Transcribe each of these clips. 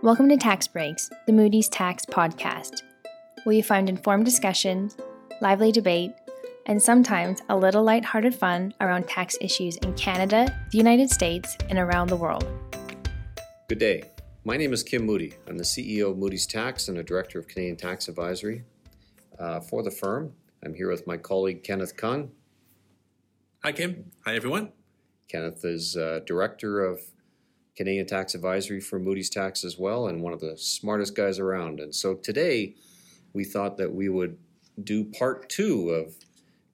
Welcome to Tax Breaks, the Moody's Tax Podcast, where you find informed discussions, lively debate, and sometimes a little light-hearted fun around tax issues in Canada, the United States, and around the world. Good day. My name is Kim Moody. I'm the CEO of Moody's Tax and a director of Canadian Tax Advisory. Uh, for the firm, I'm here with my colleague Kenneth Keung. Hi, Kim. Hi, everyone. Kenneth is uh, director of Canadian Tax Advisory for Moody's Tax as well, and one of the smartest guys around. And so today, we thought that we would do part two of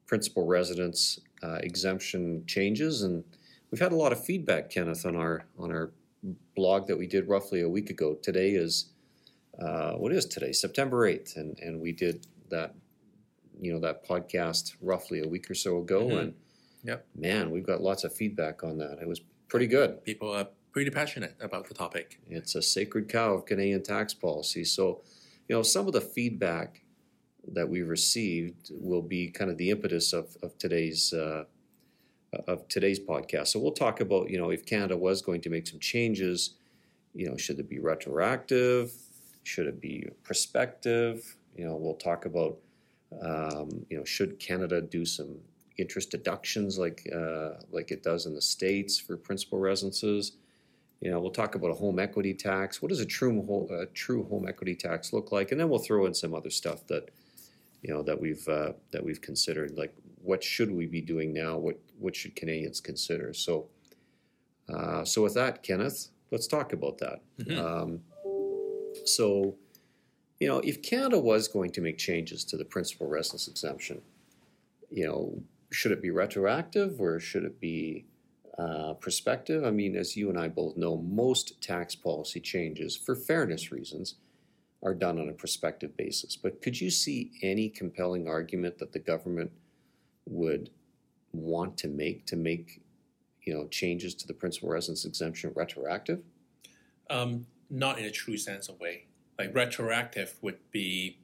principal residence uh, exemption changes, and we've had a lot of feedback, Kenneth, on our on our blog that we did roughly a week ago. Today is uh, what is today? September eighth, and and we did that you know that podcast roughly a week or so ago, Mhm. and Yep. man, we've got lots of feedback on that. It was pretty good. People are pretty passionate about the topic. It's a sacred cow of Canadian tax policy. So, you know, some of the feedback that we received will be kind of the impetus of, of today's uh, of today's podcast. So we'll talk about, you know, if Canada was going to make some changes, you know, should it be retroactive? Should it be prospective? You know, we'll talk about, um, you know, should Canada do some interest deductions like uh, like it does in the states for principal residences? You know, we'll talk about a home equity tax. What does a true home, a true home equity tax look like? And then we'll throw in some other stuff that, you know, that we've uh, that we've considered. Like, what should we be doing now? What what should Canadians consider? So, uh, so with that, Kenneth, let's talk about that. Mhm. Um, so, you know, if Canada was going to make changes to the principal residence exemption, you know, should it be retroactive or should it be uh, prospective? I mean, as you and I both know, most tax policy changes, for fairness reasons, are done on a prospective basis. But could you see any compelling argument that the government would want to make to make, you know, changes to the principal residence exemption retroactive? Um, not in a true sense of way. Like retroactive would be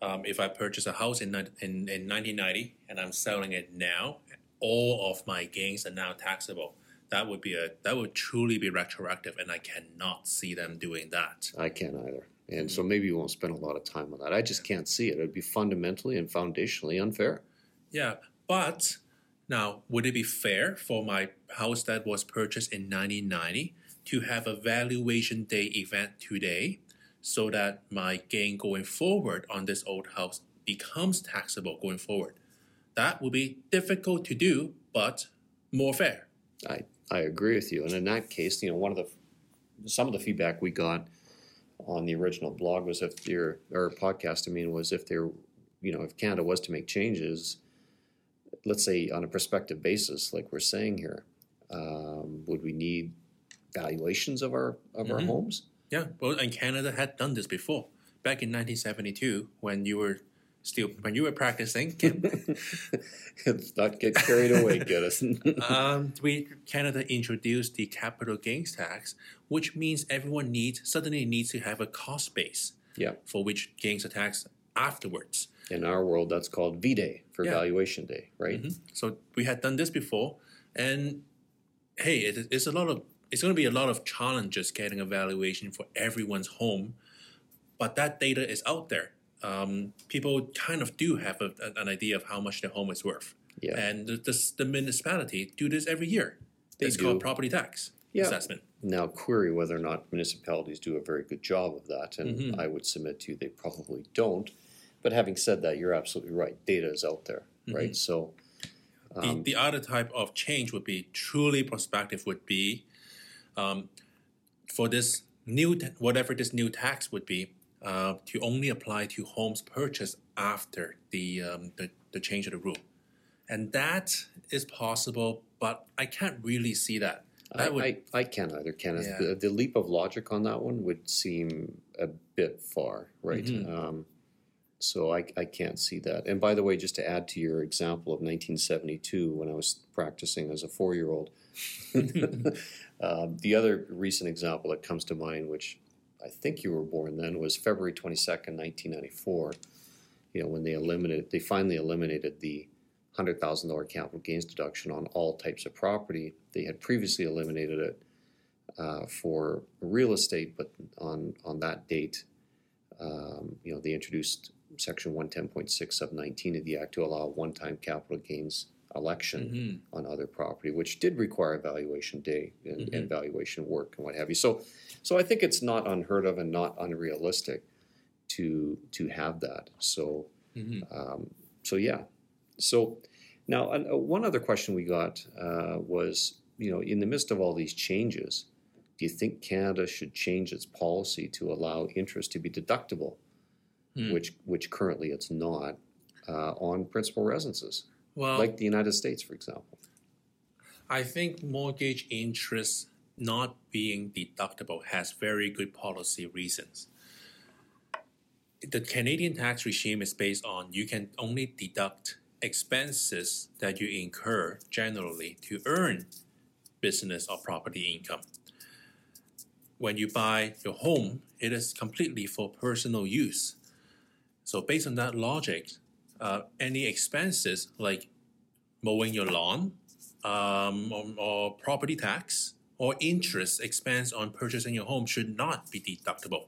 um, if I purchase a house in, in in 1990 and I'm selling it now, all of my gains are now taxable. That would be a that would truly be retroactive, and I cannot see them doing that. I can't either. And so mm. maybe we won't spend a lot of time on that. I just can't see it. It would be fundamentally and foundationally unfair. Yeah, but now would it be fair for my house that was purchased in 1990 to have a valuation day event today so that my gain going forward on this old house becomes taxable going forward? That would be difficult to do, but more fair. I, I agree with you. And in that case, you know, one of the some of the feedback we got on the original blog was if your or podcast, I mean, was if there, you know, if Canada was to make changes, let's say on a prospective basis, like we're saying here, um, would we need valuations of our of our Mhm. homes? Yeah, well, and Canada had done this before. Back in 1972, when you were still when you were practicing, Let's not get carried away, Goodness. um, we Canada introduced the capital gains tax, which means everyone needs suddenly needs to have a cost base yeah. for which gains are taxed afterwards. In our world, that's called V Day for Yeah. valuation day, right? Mhm. So we had done this before, and hey, it, it's a lot of it's going to be a lot of challenges getting a valuation for everyone's home, but that data is out there. Um, people kind of do have a, an idea of how much their home is worth, Yeah. and the, the, the municipality do this every year. They it's do. called property tax Yeah. assessment. Now, query whether or not municipalities do a very good job of that, and Mhm. I would submit to you they probably don't. But having said that, you're absolutely right. Data is out there, right? So, The, um, the other type of change would be truly prospective. Would be um, for this new whatever this new tax would be uh, to only apply to homes purchased after the, um, the the change of the rule, and that is possible. But I can't really see that. I, would I, I can't either, Kenneth. Yeah. The, the leap of logic on that one would seem a bit far, right? Mhm. Um, so I, I can't see that. And by the way, just to add to your example of 1972, when I was practicing as a four year old, um, the other recent example that comes to mind, which I think you were born then, was February 22nd, 1994. You know, when they eliminated, they finally eliminated the hundred thousand dollar capital gains deduction on all types of property. They had previously eliminated it uh, for real estate, but on on that date, um, you know, they introduced Section 110.6 of 19 of the Act to allow one-time capital gains election Mhm. on other property, which did require valuation day and, Mhm. and valuation work and what have you. So, so I think it's not unheard of and not unrealistic to to have that. So, Mhm. um, so yeah. So now, uh, one other question we got uh, was, you know, in the midst of all these changes, do you think Canada should change its policy to allow interest to be deductible, Hmm. which which currently it's not, uh, on principal residences, Well, like the United States, for example? I think mortgage interest not being deductible has very good policy reasons. The Canadian tax regime is based on you can only deduct expenses that you incur generally to earn business or property income. When you buy your home, it is completely for personal use. So, based on that logic, uh, any expenses like mowing your lawn, um, or, or property tax or interest expense on purchasing your home should not be deductible.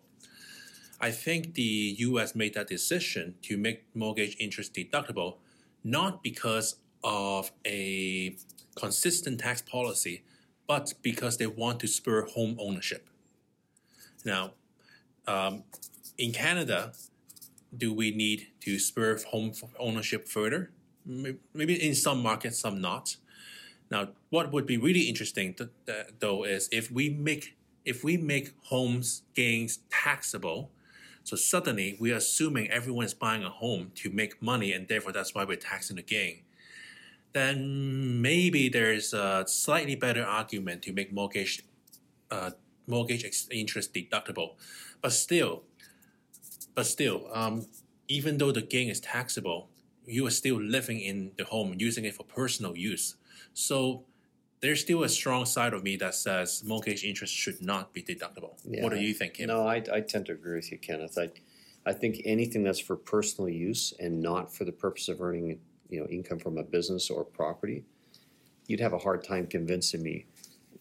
I think the US made that decision to make mortgage interest deductible not because of a consistent tax policy, but because they want to spur home ownership. Now, um, in Canada, do we need to spur home ownership further? Maybe in some markets, some not. Now, what would be really interesting th- th- though is if we make if we make homes gains taxable, so suddenly we're assuming everyone is buying a home to make money, and therefore that's why we're taxing the gain. Then maybe there's a slightly better argument to make mortgage uh, mortgage interest deductible, but still, but still, um, even though the gain is taxable, you are still living in the home, using it for personal use. So there's still a strong side of me that says mortgage interest should not be deductible. What do you think, Kim? No, I, I tend to agree with you, Kenneth. I, I think anything that's for personal use and not for the purpose of earning, you know, income from a business or property, you'd have a hard time convincing me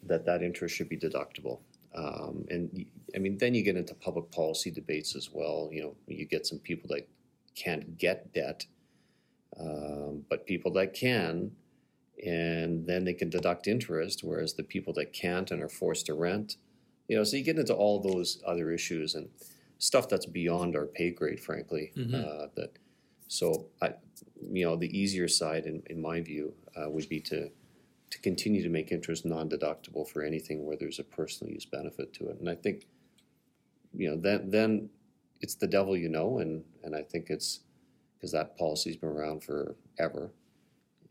that that interest should be deductible. Um, and I mean, then you get into public policy debates as well. You know, you get some people that can't get debt, um, but people that can, and then they can deduct interest, whereas the people that can't and are forced to rent, you know, so you get into all those other issues and stuff that's beyond our pay grade, frankly. Mhm. Uh, that so I, you know, the easier side, in, in my view, uh, would be to to continue to make interest non-deductible for anything where there's a personal use benefit to it. And I think, you know, then then it's the devil you know, and and I think it's because that policy's been around forever.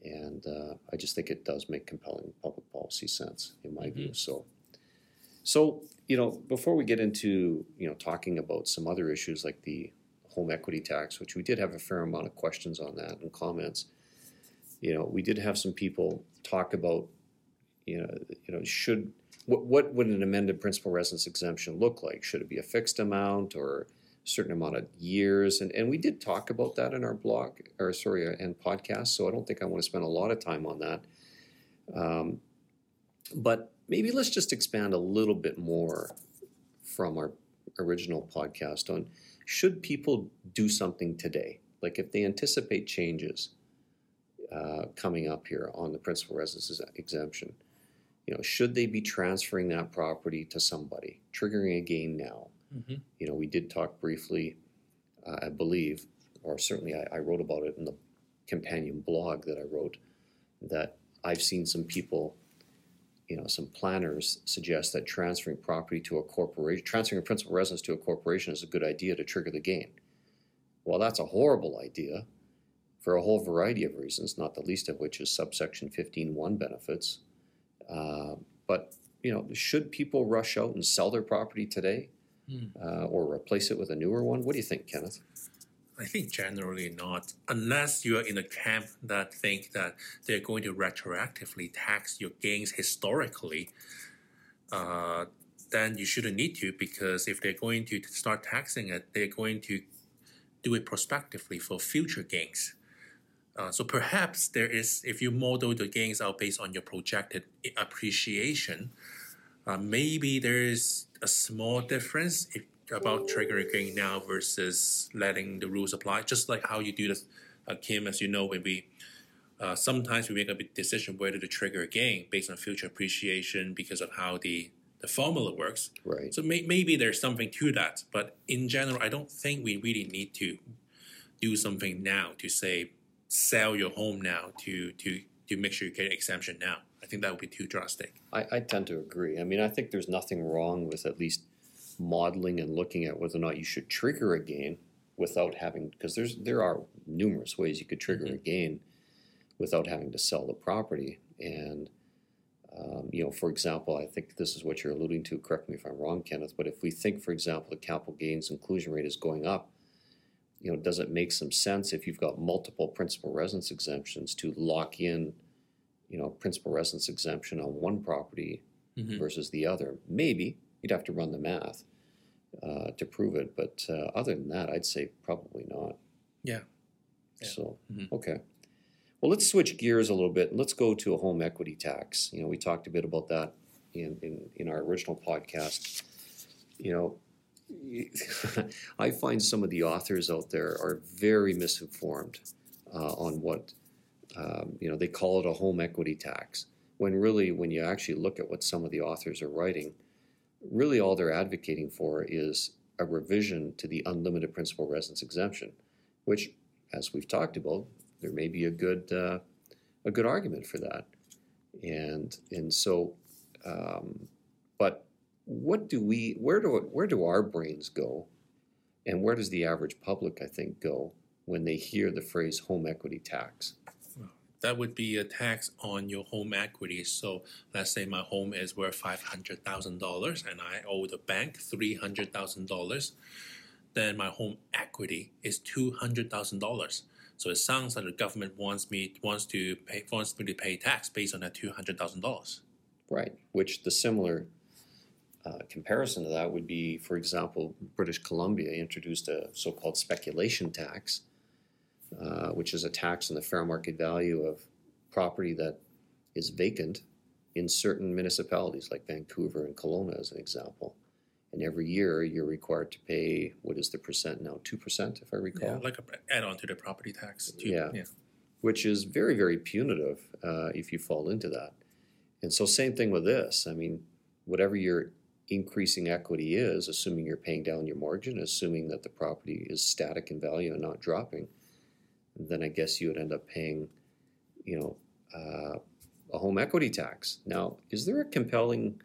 And uh, I just think it does make compelling public policy sense, in my view. So, so you know, before we get into you know talking about some other issues like the home equity tax, which we did have a fair amount of questions on that and comments, you know, we did have some people talk about, you know, you know, should what what would an amended principal residence exemption look like? Should it be a fixed amount or a certain amount of years? And and we did talk about that in our blog or sorry, and podcast. So I don't think I want to spend a lot of time on that. Um, but maybe let's just expand a little bit more from our original podcast on should people do something today? Like if they anticipate changes uh, coming up here on the principal residence exemption, you know, should they be transferring that property to somebody, triggering a gain now? Mhm. You know, we did talk briefly, uh, I believe, or certainly I, I wrote about it in the companion blog that I wrote, that I've seen some people you know, some planners suggest that transferring property to a corporation, transferring a principal residence to a corporation is a good idea to trigger the gain. Well, that's a horrible idea for a whole variety of reasons, not the least of which is subsection 15.1 benefits. Uh, but, you know, should people rush out and sell their property today Hmm. uh, or replace it with a newer one? What do you think, Kenneth? I think generally not, unless you are in a camp that think that they're going to retroactively tax your gains historically. Uh, then you shouldn't need to because if they're going to start taxing it, they're going to do it prospectively for future gains. Uh, so perhaps there is, if you model the gains out based on your projected appreciation, uh, maybe there is a small difference if, about triggering gain now versus letting the rules apply. Just like how you do this, uh, Kim, as you know, when we uh, sometimes we make a decision whether to trigger a gain based on future appreciation because of how the the formula works. Right. So may, maybe there's something to that, but in general, I don't think we really need to do something now to say sell your home now to to to make sure you get an exemption now. I think that would be too drastic. I, I tend to agree. I mean, I think there's nothing wrong with at least modeling and looking at whether or not you should trigger a gain without having because there's there are numerous ways you could trigger a gain without having to sell the property and um, you know for example i think this is what you're alluding to correct me if i'm wrong kenneth but if we think for example the capital gains inclusion rate is going up you know does it make some sense if you've got multiple principal residence exemptions to lock in you know principal residence exemption on one property Mhm. versus the other maybe you'd have to run the math uh, to prove it but uh, other than that i'd say probably not Yeah. Yeah. so Mhm. okay well let's switch gears a little bit and let's go to a home equity tax you know we talked a bit about that in in, in our original podcast you know I find some of the authors out there are very misinformed uh, on what um, you know. They call it a home equity tax, when really, when you actually look at what some of the authors are writing, really all they're advocating for is a revision to the unlimited principal residence exemption, which, as we've talked about, there may be a good uh, a good argument for that, and and so, um, but what do we where do where do our brains go and where does the average public i think go when they hear the phrase home equity tax That would be a tax on your home equity. So let's say my home is worth five hundred thousand dollars and I owe the bank three hundred thousand dollars. Then my home equity is two hundred thousand dollars. So it sounds like the government wants me wants to pay wants me to pay tax based on that two hundred thousand dollars. right which the similar uh, comparison to that would be for example british columbia introduced a so-called speculation tax uh, which is a tax on the fair market value of property that is vacant in certain municipalities like vancouver and kelowna as an example and every year you're required to pay what is the percent now 2% if i recall Yeah, like a add on to the property tax. Too. Yeah. yeah. which is very, very punitive uh, if you fall into that. And so, same thing with this. I mean, whatever your increasing equity is, assuming you're paying down your mortgage, and assuming that the property is static in value and not dropping, then I guess you would end up paying, you know, uh, a home equity tax. Now, is there a compelling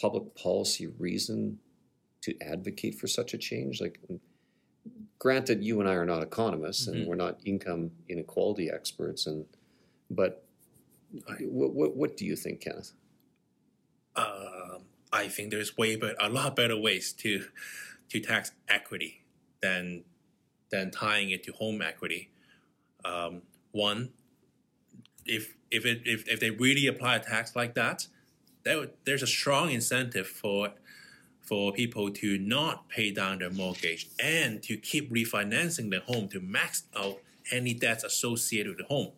public policy reason to advocate for such a change? Like, granted, you and I are not economists, and Mhm. we're not income inequality experts, and but I- what, what what do you think, Kenneth? um, I think there's way but a lot better ways to to tax equity than than tying it to home equity. Um, one, if if it if, if they really apply a tax like that, would- there's a strong incentive for for people to not pay down their mortgage and to keep refinancing their home to max out any debts associated with the home.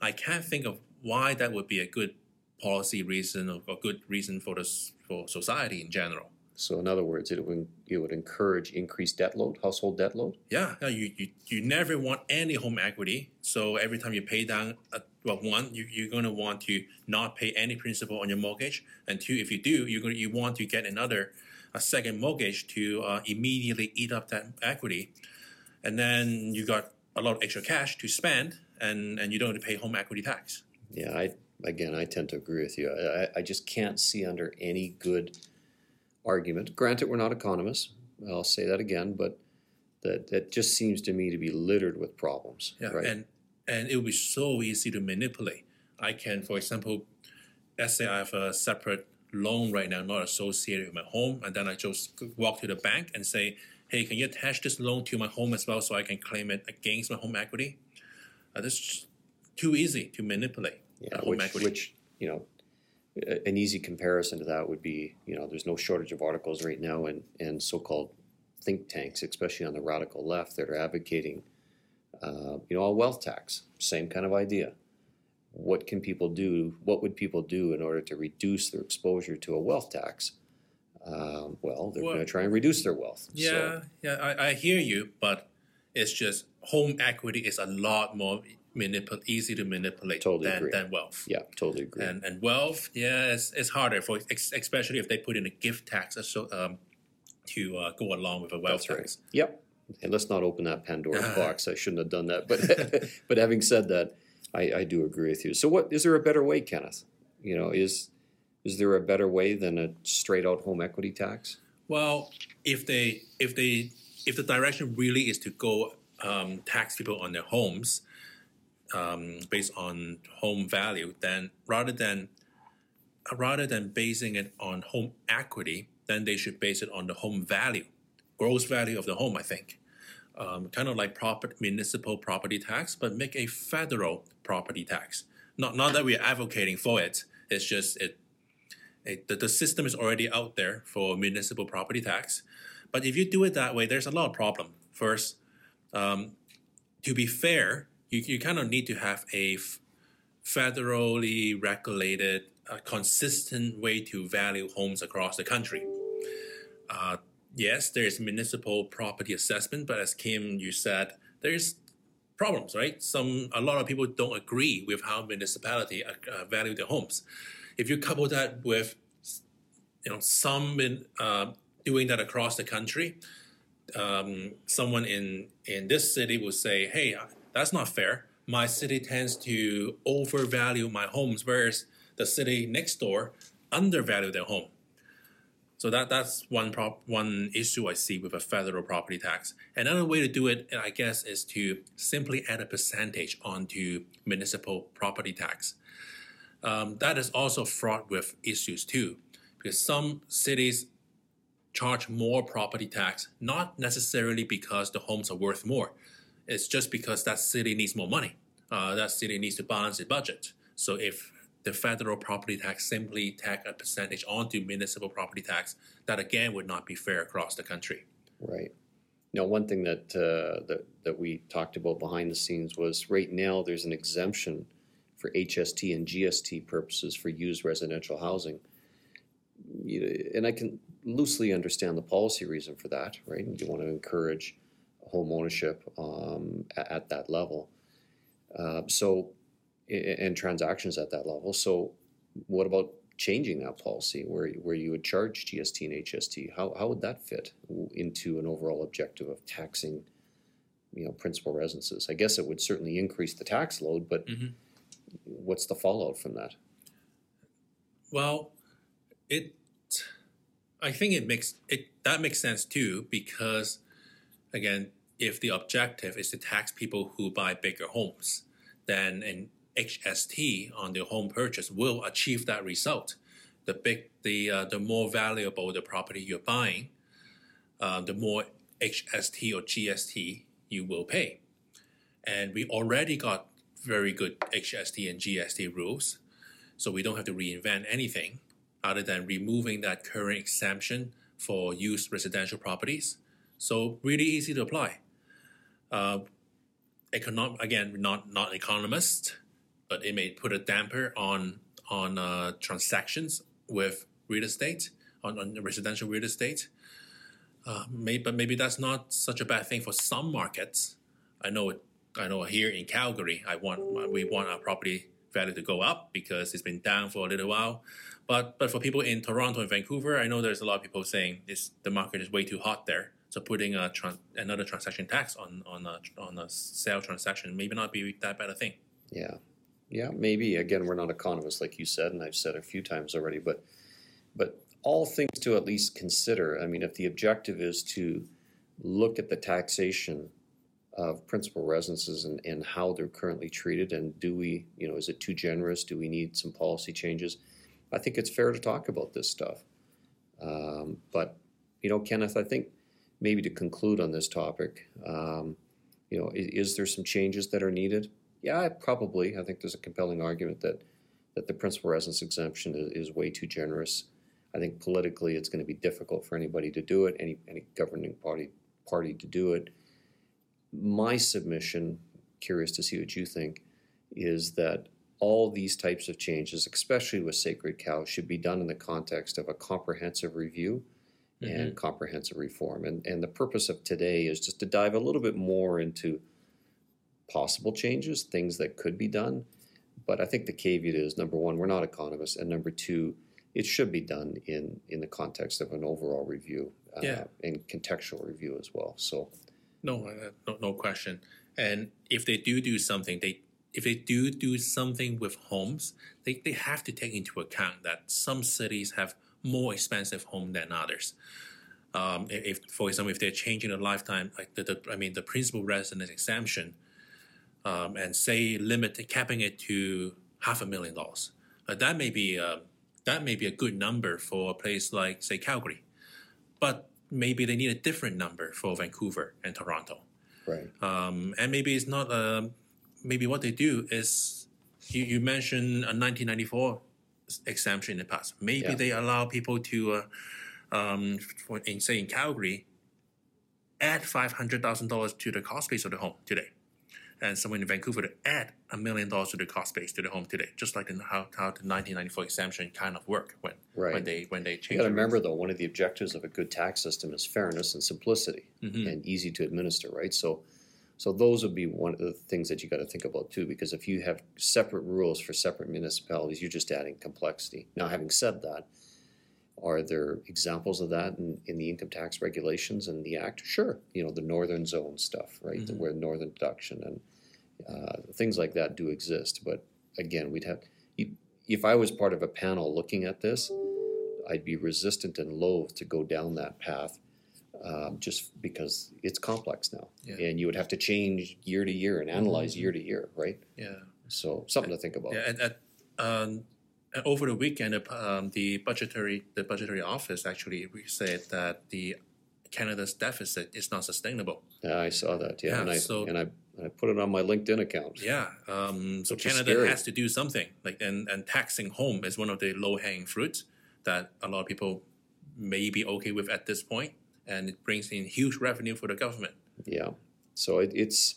I can't think of why that would be a good policy reason or a good reason for this for society in general. So, in other words, it would it would encourage increased debt load, household debt load. Yeah, no, you, you, you never want any home equity. So every time you pay down, a, well, one, you, you're going to want to not pay any principal on your mortgage. And two, if you do, you're going to, you want to get another, a second mortgage to uh, immediately eat up that equity. And then you got a lot of extra cash to spend and, and you don't have to pay home equity tax. Yeah, I again, I tend to agree with you. I, I just can't see under any good argument. Granted, we're not economists. I'll say that again, but that that just seems to me to be littered with problems. Yeah, right? and and it would be so easy to manipulate. I can, for example, let's say I have a separate loan right now, not associated with my home, and then I just walk to the bank and say, "Hey, can you attach this loan to my home as well, so I can claim it against my home equity?" Uh, this is too easy to manipulate. Yeah, uh, home which, equity. which you know, an easy comparison to that would be, you know, there's no shortage of articles right now and in so-called think tanks, especially on the radical left, that are advocating, uh, you know, a wealth tax. Same kind of idea. What can people do? What would people do in order to reduce their exposure to a wealth tax? um, well, they're Well- going to try and reduce their wealth. Yeah, So, yeah, I, I hear you, but it's just home equity is a lot more manipul- easy to manipulate Totally than, agree. than wealth. yeah, totally agree. And and wealth, yeah, it's, it's harder for especially if they put in a gift tax so, um, to uh, go along with a wealth That's right. tax. Yep. And let's not open that Pandora's Ah. box. I shouldn't have done that. But but having said that, I, I do agree with you. So what is there a better way, Kenneth? You know, is is there a better way than a straight out home equity tax? Well, if they if they if the direction really is to go um, tax people on their homes um, based on home value, then rather than rather than basing it on home equity, then they should base it on the home value, gross value of the home. I think, um, kind of like proper municipal property tax, but make a federal property tax. Not not that we're advocating for it. It's just it it, the, the system is already out there for municipal property tax. But if you do it that way, there's a lot of problem. First, um, to be fair, you, you kind of need to have a f- federally regulated, uh, consistent way to value homes across the country. Uh, yes, there's municipal property assessment, but as Kim you said, there's problems, right? Some a lot of people don't agree with how municipality uh, uh, value their homes. If you couple that with, you know, some in, uh, doing that across the country, um, someone in in this city will say, "Hey, that's not fair. My city tends to overvalue my homes, whereas the city next door undervalue their home." So that that's one prop one issue I see with a federal property tax. Another way to do it, I guess, is to simply add a percentage onto municipal property tax. Um, that is also fraught with issues too, because some cities charge more property tax, not necessarily because the homes are worth more. It's just because that city needs more money. Uh, that city needs to balance its budget. So if the federal property tax simply tack a percentage onto municipal property tax, that again would not be fair across the country. Right. Now, one thing that uh, that that we talked about behind the scenes was right now there's an exemption for HST and GST purposes for used residential housing. You know, and I can loosely understand the policy reason for that, right? You want to encourage home ownership um, at, at that level. Uh, so, and transactions at that level. So, what about changing that policy where, where you would charge GST and HST? How, how would that fit into an overall objective of taxing, you know, principal residences? I guess it would certainly increase the tax load, but Mhm. what's the fallout from that? Well, it I think it makes it that makes sense too because again, if the objective is to tax people who buy bigger homes, then an HST on their home purchase will achieve that result. The big the uh, the more valuable the property you're buying, uh, the more HST or GST you will pay. And we already got very good HST and GST rules so we don't have to reinvent anything other than removing that current exemption for used residential properties. So really easy to apply. Uh, econom- again, not not an economist, but it may put a damper on on uh, transactions with real estate on, on residential real estate. Uh, may, but maybe that's not such a bad thing for some markets. I know it. I know here in Calgary, I want we want our property value to go up because it's been down for a little while. But but for people in Toronto and Vancouver, I know there's a lot of people saying this the market is way too hot there. So putting a another transaction tax on on a on a sale transaction maybe not be that bad a thing. Yeah. Yeah, maybe. Again, we're not economists, like you said, and I've said a few times already, but but all things to at least consider. I mean, if the objective is to look at the taxation of principal residences and, and how they're currently treated, and do we, you know, is it too generous? Do we need some policy changes? I think it's fair to talk about this stuff. Um, but, you know, Kenneth, I think maybe to conclude on this topic, um, you know, is, is there some changes that are needed? Yeah, probably. I think there's a compelling argument that that the principal residence exemption is, is way too generous. I think politically it's going to be difficult for anybody to do it, any any governing party party to do it. My submission, curious to see what you think, is that all these types of changes, especially with sacred cows, should be done in the context of a comprehensive review and comprehensive reform. And and the purpose of today is just to dive a little bit more into possible changes, things that could be done. But I think the caveat is number one, we're not economists, and number two, it should be done in in the context of an overall review uh, Yeah. and contextual review as well. So No, uh, no, no question. And if they do do something, they if they do do something with homes, they, they have to take into account that some cities have more expensive home than others. Um, if, for example, if they're changing the lifetime, like the, the I mean, the principal residence exemption, um, and say limit capping it to half a million dollars, uh, that may be uh, that may be a good number for a place like say Calgary, but maybe they need a different number for Vancouver and Toronto. right, Um, and maybe it's not. Um, maybe what they do is you, you mentioned a 1994 exemption in the past. Maybe Yeah. they allow people to, uh, um, for, in say in Calgary, add five hundred thousand dollars to the cost base of the home today, and someone in Vancouver to add a million dollars to the cost base to the home today, just like in how, how the 1994 exemption kind of worked when right. when they when they changed. You got to remember, though, one of the objectives of a good tax system is fairness and simplicity Mhm. and easy to administer, right? So, so those would be one of the things that you got to think about too, because if you have separate rules for separate municipalities, you're just adding complexity. Now, having said that, are there examples of that in, in the income tax regulations and the act? Sure, you know the northern zone stuff, right, Mhm. where northern deduction and uh, things like that do exist. But again, we'd have you, if I was part of a panel looking at this, I'd be resistant and loath to go down that path, um, just because it's complex now, Yeah. and you would have to change year to year and analyze Mhm. year to year, right? Yeah. So something to think about. Yeah, and at, um, over the weekend, uh, um, the budgetary the budgetary office actually said that the Canada's deficit is not sustainable. Yeah, I saw that. Yeah, Yeah, and I so- and I, and I put it on my LinkedIn account. Yeah, um, so Canada has to do something. Like and and taxing home is one of the low hanging fruits that a lot of people may be okay with at this point, and it brings in huge revenue for the government. Yeah. So it, it's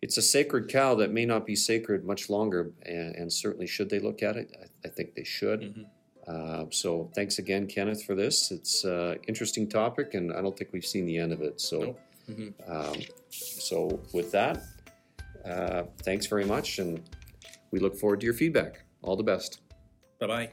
it's a sacred cow that may not be sacred much longer, and, and certainly should they look at it, I, I think they should. Mhm. Uh, so thanks again, Kenneth, for this. It's an interesting topic, and I don't think we've seen the end of it. So, Nope. Mhm. um, so with that, uh, thanks very much, and we look forward to your feedback. All the best. Bye bye.